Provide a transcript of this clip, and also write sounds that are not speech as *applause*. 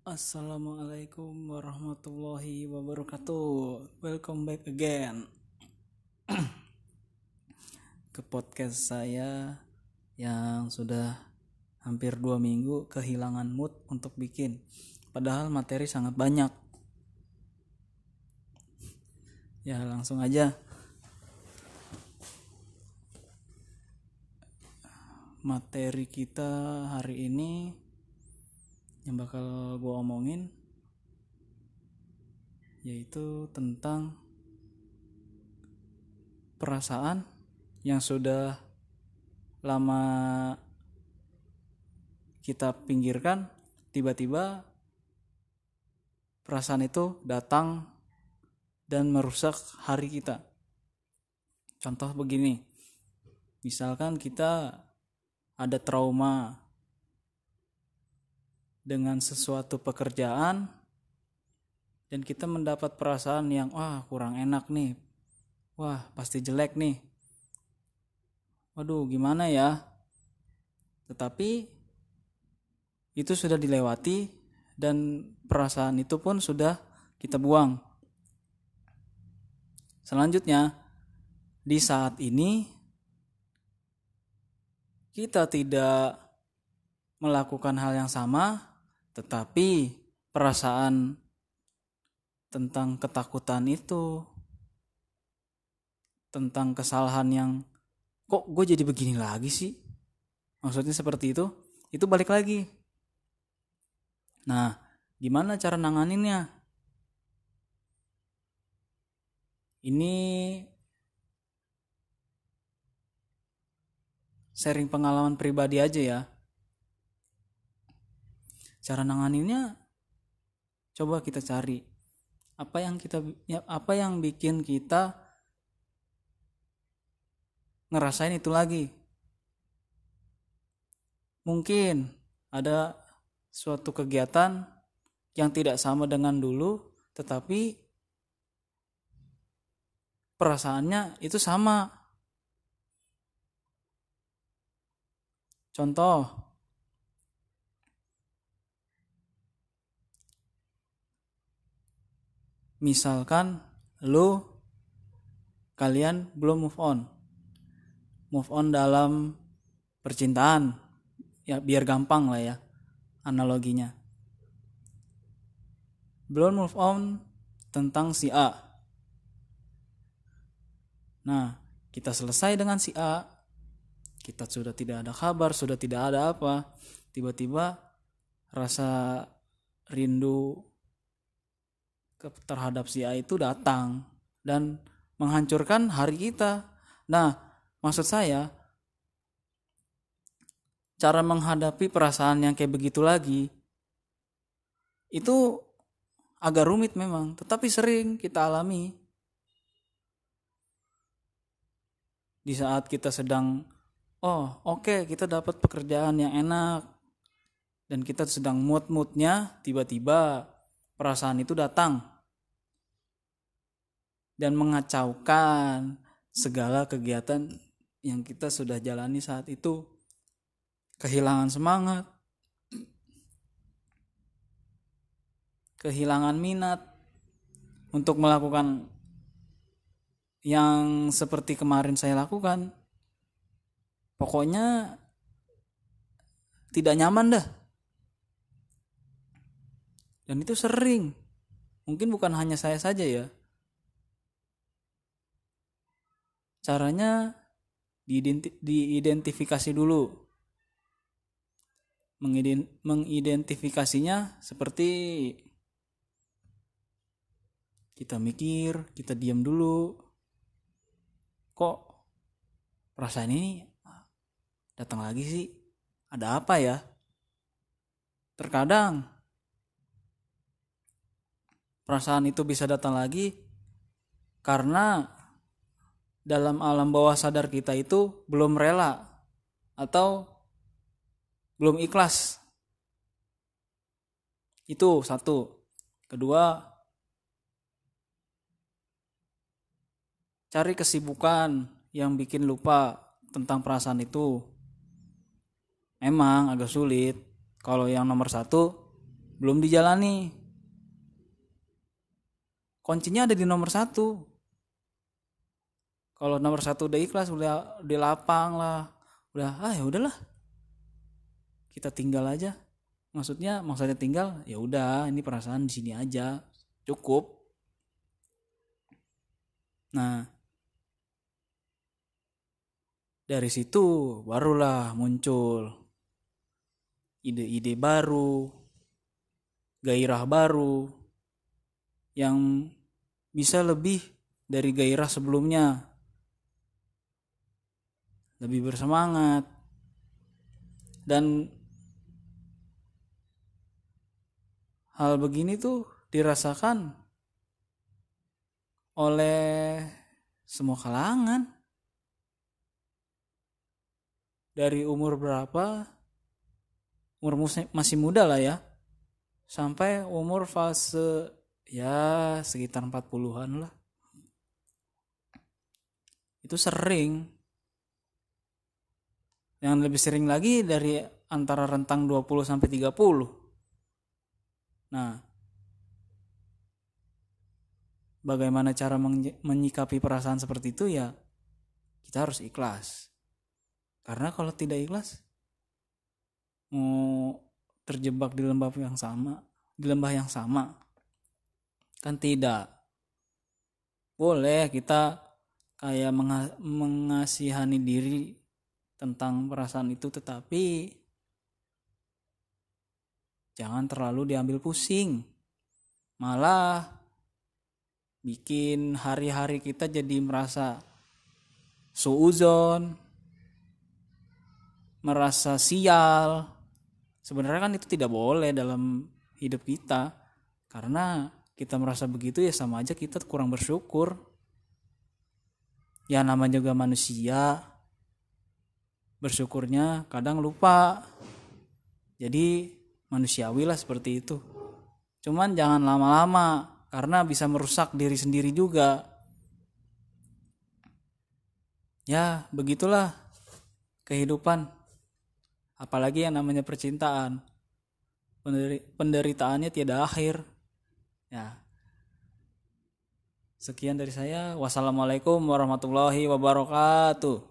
Assalamualaikum warahmatullahi wabarakatuh. Welcome back again *clears throat* ke podcast saya yang sudah hampir dua minggu kehilangan mood untuk bikin. Padahal materi sangat banyak. Ya langsung aja. Materi kita hari ini yang bakal gue omongin yaitu tentang perasaan yang sudah lama kita pinggirkan tiba-tiba perasaan itu datang dan merusak hari kita. Contoh begini misalkan kita ada trauma dengan sesuatu pekerjaan dan kita mendapat perasaan yang wah kurang enak nih. Wah pasti jelek nih. Waduh gimana ya? Tetapi itu sudah dilewati dan perasaan itu pun sudah kita buang. Selanjutnya di saat ini kita tidak melakukan hal yang sama tetapi perasaan tentang ketakutan itu, tentang kesalahan yang kok gue jadi begini lagi sih? Maksudnya seperti itu, itu balik lagi. Nah, gimana cara nanganinnya? Ini sharing pengalaman pribadi aja ya cara nanganinnya coba kita cari. Apa yang kita ya, apa yang bikin kita ngerasain itu lagi? Mungkin ada suatu kegiatan yang tidak sama dengan dulu tetapi perasaannya itu sama. Contoh misalkan lu kalian belum move on. Move on dalam percintaan. Ya biar gampang lah ya analoginya. Belum move on tentang si A. Nah kita selesai dengan si A. Kita sudah tidak ada kabar sudah tidak ada apa. Tiba-tiba rasa rindu terhadap si A itu datang dan menghancurkan hari kita. Nah, maksud saya cara menghadapi perasaan yang kayak begitu lagi itu agak rumit memang, tetapi sering kita alami. Di saat kita sedang oh, oke, okay, kita dapat pekerjaan yang enak dan kita sedang mood-moodnya tiba-tiba perasaan itu datang. Dan mengacaukan segala kegiatan yang kita sudah jalani saat itu. Kehilangan semangat. Kehilangan minat untuk melakukan yang seperti kemarin saya lakukan. Pokoknya tidak nyaman dah dan itu sering. Mungkin bukan hanya saya saja ya. Caranya diidentifikasi dulu. Mengidentifikasinya seperti kita mikir, kita diam dulu. Kok perasaan ini datang lagi sih? Ada apa ya? Terkadang perasaan itu bisa datang lagi karena dalam alam bawah sadar kita itu belum rela atau belum ikhlas. Itu satu. Kedua, cari kesibukan yang bikin lupa tentang perasaan itu. Memang agak sulit. Kalau yang nomor satu belum dijalani kuncinya ada di nomor satu. Kalau nomor satu udah ikhlas udah di lapang lah. Udah ah ya udahlah. Kita tinggal aja. Maksudnya maksudnya tinggal ya udah ini perasaan di sini aja. Cukup. Nah dari situ barulah muncul ide-ide baru gairah baru yang bisa lebih dari gairah sebelumnya. Lebih bersemangat. Dan hal begini tuh dirasakan oleh semua kalangan. Dari umur berapa? Umur masih muda lah ya. Sampai umur fase ya sekitar 40-an lah. Itu sering. Yang lebih sering lagi dari antara rentang 20 sampai 30 nah bagaimana cara menyikapi perasaan seperti itu? Ya kita harus ikhlas. Karena kalau tidak ikhlas mau terjebak di lembah yang sama di lembah yang sama kan tidak. Boleh kita kayak mengasihani diri tentang perasaan itu tetapi jangan terlalu diambil pusing. Malah bikin hari-hari kita jadi merasa suuzon merasa sial. Sebenarnya kan itu tidak boleh dalam hidup kita. Karena kita merasa begitu ya sama aja kita kurang bersyukur. Ya nama juga manusia bersyukurnya kadang lupa. Jadi manusiawi lah seperti itu. Cuman jangan lama-lama karena bisa merusak diri sendiri juga. Ya begitulah kehidupan. Apalagi yang namanya percintaan. Penderitaannya tiada akhir Ya. Sekian dari saya. Wassalamualaikum warahmatullahi wabarakatuh.